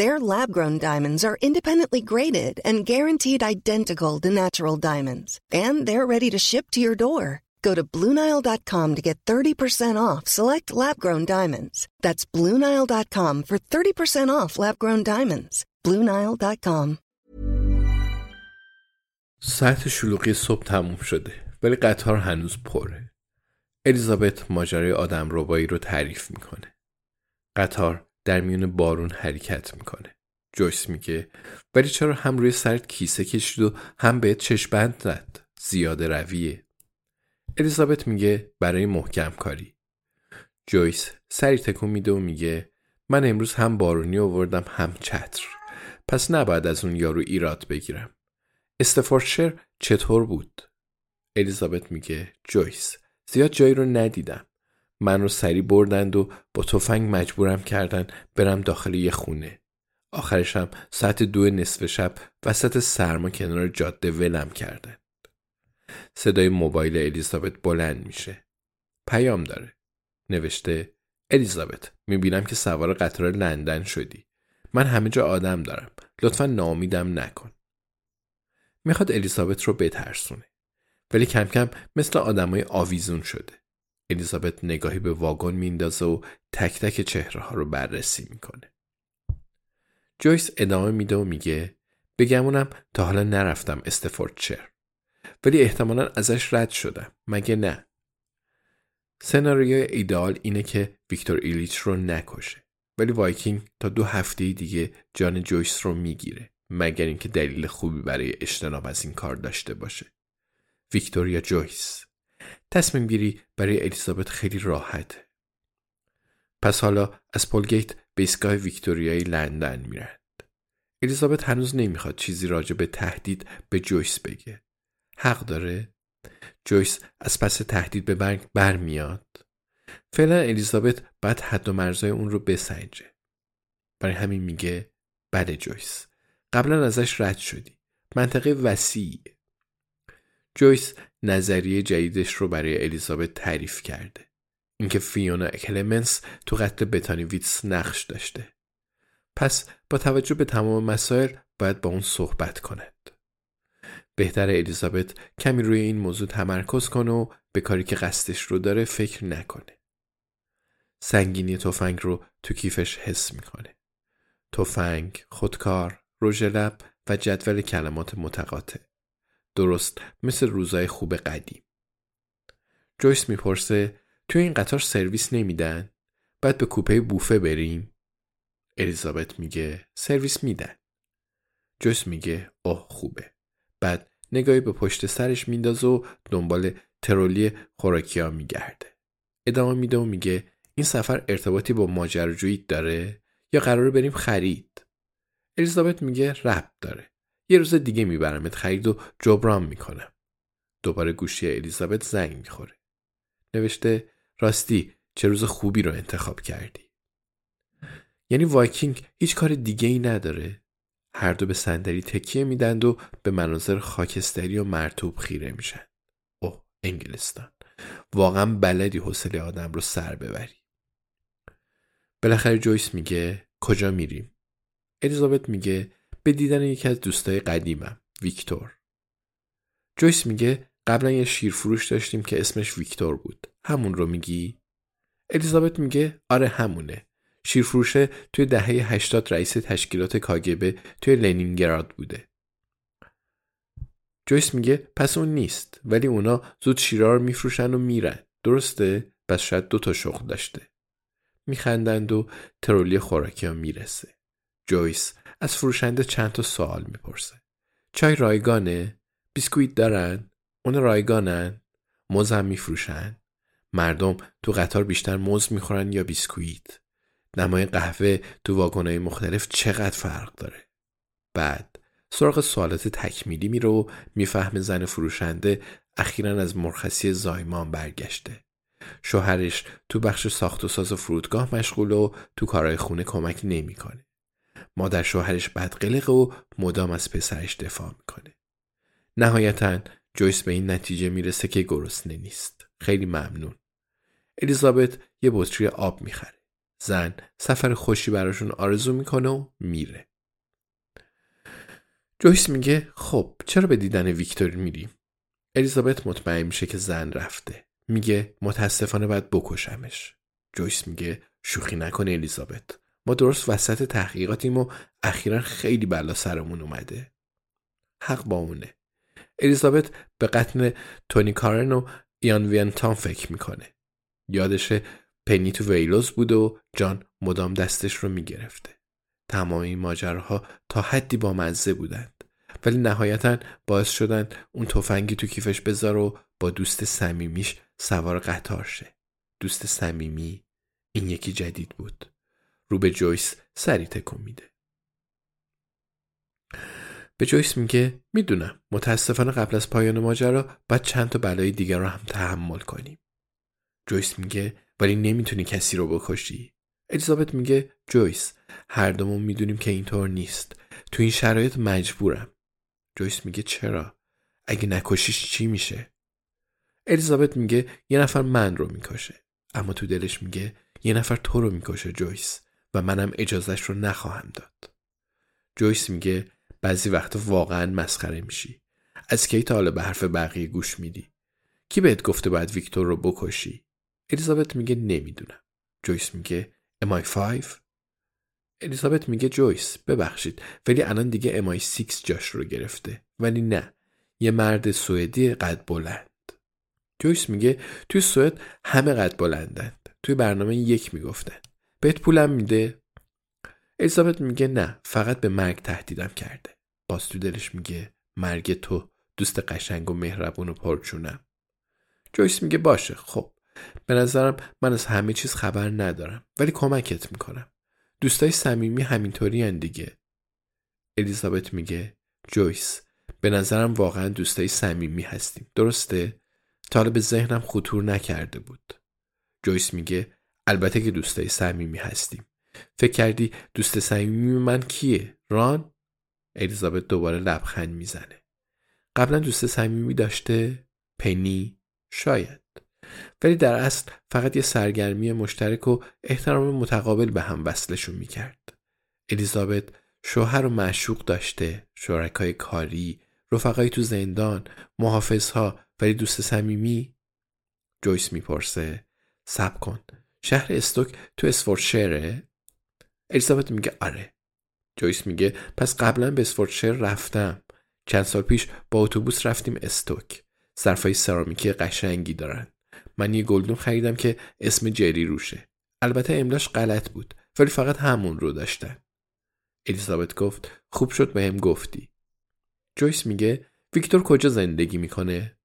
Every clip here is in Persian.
Their lab grown diamonds are independently graded and guaranteed identical to natural diamonds, and they're ready to ship to your door. Go to Bluenile.com to get 30% off select lab grown diamonds. That's Bluenile.com for 30% off lab grown diamonds. Bluenile.com. ساعت شلوغی صبح تموم شده ولی قطار هنوز پره. الیزابت ماجرای آدم ربایی رو تعریف میکنه. قطار در میون بارون حرکت می‌کنه. جویس میگه ولی چرا هم روی سرت کیسه کشید و هم بهت چشمند زد؟ زیاده رویه. الیزابت میگه برای محکم کاری جویس سری تکون میده و میگه من امروز هم بارونی آوردم هم چتر. پس نباید از اون یارو ایراد بگیرم. استفورشر چطور بود؟ الیزابت میگه جویس زیاد جایی رو ندیدم. من رو سری بردند و با تفنگ مجبورم کردن برم داخل یه خونه. آخرشم ساعت دو نصف شب وسط سرما کنار جاده ولم کردن. صدای موبایل الیزابت بلند میشه. پیام داره. نوشته الیزابت می‌بینم که سوار قطار لندن شدی. من همه جا آدم دارم. لطفا نامیدم نکن. می‌خواد الیزابت رو بترسونه. ولی کم کم مثل آدمای آویزون شده. الیزابت نگاهی به واگن میندازه و تک تک چهره ها رو بررسی می‌کنه. جویس ادامه میده و میگه بگمونم تا حالا نرفتم استفوردشر ولی احتمالا ازش رد شدم مگه نه سناریوی ایدئال اینه که ویکتور ایلیچ رو نکشه ولی وایکینگ تا دو هفته دیگه جان جویس رو می‌گیره مگر اینکه دلیل خوبی برای اجتناب از این کار داشته باشه ویکتور یا جویس تصمیم گیری برای الیزابت خیلی راحت. پس حالا از پولگیت به ایستگاه ویکتوریای لندن میرند. الیزابت هنوز نمی‌خواد چیزی راجع به تهدید به جویس بگه. حق داره؟ جویس از پس تهدید به مرگ برمیاد. فعلا الیزابت باید حد و مرزای اون رو بسنجه. برای همین میگه بله جویس. قبلا ازش رد شدی. منطقه وسیعه. جویس نظریه جدیدش رو برای الیزابت تعریف کرده. اینکه فیونا کلمنس تو قتل بتانی ویتس نقش داشته. پس با توجه به تمام مسائل باید با اون صحبت کند. بهتر الیزابت کمی روی این موضوع تمرکز کنه و به کاری که قصدش رو داره فکر نکنه. سنگینی تفنگ رو تو کیفش حس می‌کنه. تفنگ، خودکار، رژ لب و جدول کلمات متقاطع. درست مثل روزای خوب قدیم. جویس می‌پرسه توی این قطار سرویس نمیدن؟ بعد به کوپه بوفه بریم؟ الیزابت میگه سرویس میدن. جویس میگه اوه خوبه. بعد نگاهی به پشت سرش میندازه و دنبال ترولی خوراکیا میگرده. ادامه میده و میگه این سفر ارتباطی با ماجراجویی داره یا قراره بریم خرید؟ الیزابت میگه رب داره. یه روز دیگه میبرمت خرید و جبران می‌کنم دوباره گوشی الیزابت زنگ می‌خوره. نوشته راستی چه روز خوبی رو انتخاب کردی. یعنی وایکینگ هیچ کار دیگه ای نداره. هر دو به صندلی تکیه میدند و به مناظر خاکستری و مرطوب خیره میشن. اوه انگلستان. واقعا بلدی حوصله آدم رو سر ببری. بالاخره جویس میگه کجا میریم؟ الیزابت میگه به دیدن یکی از دوستای قدیمم ویکتور. جویس میگه قبلا یه شیرفروش داشتیم که اسمش ویکتور بود. همون رو میگی؟ الیزابت میگه آره همونه. شیرفروشه توی دهه 80 رئیس تشکیلات کاگبه توی لنینگراد بوده. جویس میگه پس اون نیست ولی اونا زود شیرا رو میفروشن و میرن. درسته؟ پس شاید دو تا شغل داشته. میخندند و ترولی خوراکی ها می‌رسه. جویس از فروشنده چند تا سوال می‌پرسه. چای رایگانه؟ بیسکویت دارن؟ اون رایگانن؟ موز هم میفروشن؟ مردم تو قطار بیشتر موز می‌خورن یا بیسکویت؟ نمای قهوه تو واگنهای مختلف چقدر فرق داره؟ بعد سراغ سوالات تکمیلی میره و می‌فهمه زن فروشنده اخیرا از مرخصی زایمان برگشته. شوهرش تو بخش ساخت و ساز فرودگاه مشغول و تو کارهای خونه کمک نمی‌کنه. مادر شوهرش بدقلقه و مدام از پسرش دفاع می‌کنه. نهایتا جویس به این نتیجه می‌رسه که گرسنه نیست. خیلی ممنون. الیزابت یه بطری آب می‌خره. زن سفر خوشی براشون آرزو می‌کنه و میره. جویس میگه خب چرا به دیدن ویکتور میریم؟ الیزابت مطمئن میشه که زن رفته. میگه متاسفانه باید بکشمش. جویس میگه شوخی نکنه الیزابت. ما درست وسط تحقیقاتیم و اخیرا خیلی بلا سرمون اومده. حق با اونه. الیزابت به قتل تونی کارن و ایان وینتان فکر می‌کنه. یادشه پنی تو ویلوز بود و جان مدام دستش رو می‌گرفته. تمام این ماجراها تا حدی با مزه بودند. ولی نهایتا باعث شدن اون تفنگی تو کیفش بذار و با دوست صمیمیش سوار قطار شه. دوست صمیمی این یکی جدید بود. رو به جویس سری تکون میده. به جویس میگه می‌دونم متاسفانه قبل از پایان ماجرا باید چند تا بلای دیگر رو هم تحمل کنیم. جویس میگه ولی نمی‌تونی کسی رو بکشی. الیزابت میگه جویس هر دومون می‌دونیم که اینطور نیست. تو این شرایط مجبورم. جویس میگه چرا؟ اگه نکشیش چی میشه؟ الیزابت میگه یه نفر من رو می‌کشه. اما تو دلش میگه یه نفر تو رو می‌کشه جویس و منم اجازش رو نخواهم داد. جویس میگه بعضی وقت واقعا مسخره میشی. از کی تا حالا به حرف بقیه گوش میدی؟ کی بهت گفته باید ویکتور رو بکشی؟ الیزابت میگه نمی‌دونم. جویس میگه امای 5 الیزابت میگه جویس ببخشید ولی الان دیگه امای 6 جاش رو گرفته ولی نه یه مرد سوئدی قد بلند جویس میگه توی سوئد همه قد بلندند توی برنامه یک می‌گفتن بهت پولم میده؟ الیزابت میگه نه فقط به مرگ تهدیدم کرده. باز تو دلش میگه مرگ تو دوست قشنگ و مهربون و پرچونم جویس میگه باشه خب. به نظرم من از همه چیز خبر ندارم ولی کمکت می‌کنم. دوستای صمیمی همینطوری دیگه. الیزابت میگه جویس به نظرم واقعا دوستای صمیمی هستیم. درسته؟ تا به ذهنم خطور نکرده بود. جویس میگه البته که دوستای صمیمی هستیم. فکر کردی دوست صمیمی من کیه؟ ران؟ الیزابت دوباره لبخند می‌زنه. قبلا دوست صمیمی داشته؟ پنی؟ شاید. ولی در اصل فقط یه سرگرمی مشترک و احترام متقابل به هم وصلشون می‌کرد. الیزابت شوهر و معشوق داشته، شرکای کاری، رفقای تو زندان، محافظها ولی دوست صمیمی؟ جویس می‌پرسه سب کن. شهر استوک تو اسفورشره الیزابت میگه آره. جویس میگه پس قبلا به اسفورشر رفتم. چند سال پیش با اتوبوس رفتیم استوک. صرفای سرامیکی قشنگی دارن. من یه گلدون خریدم که اسم جری روشه. البته املاش غلط بود ولی فقط همون رو داشتن. الیزابت گفت خوب شد به هم گفتی. جویس میگه ویکتور کجا زندگی می‌کنه؟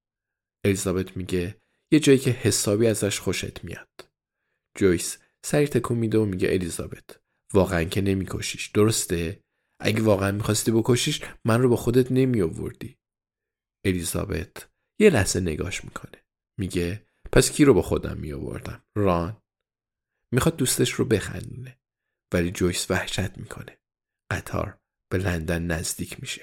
الیزابت میگه یه جایی که حسابی ازش خوشت میاد. جویس سری تکون میده و میگه الیزابت واقعا که نمیکشیش. درسته؟ اگه واقعا می‌خواستی بکشیش من رو با خودت نمی آوردی الیزابت یه لحظه نگاش می‌کنه. میگه پس کی رو با خودم می آوردم ران. می‌خواد دوستش رو بخندونه. ولی جویس وحشت می‌کنه. قطار به لندن نزدیک میشه.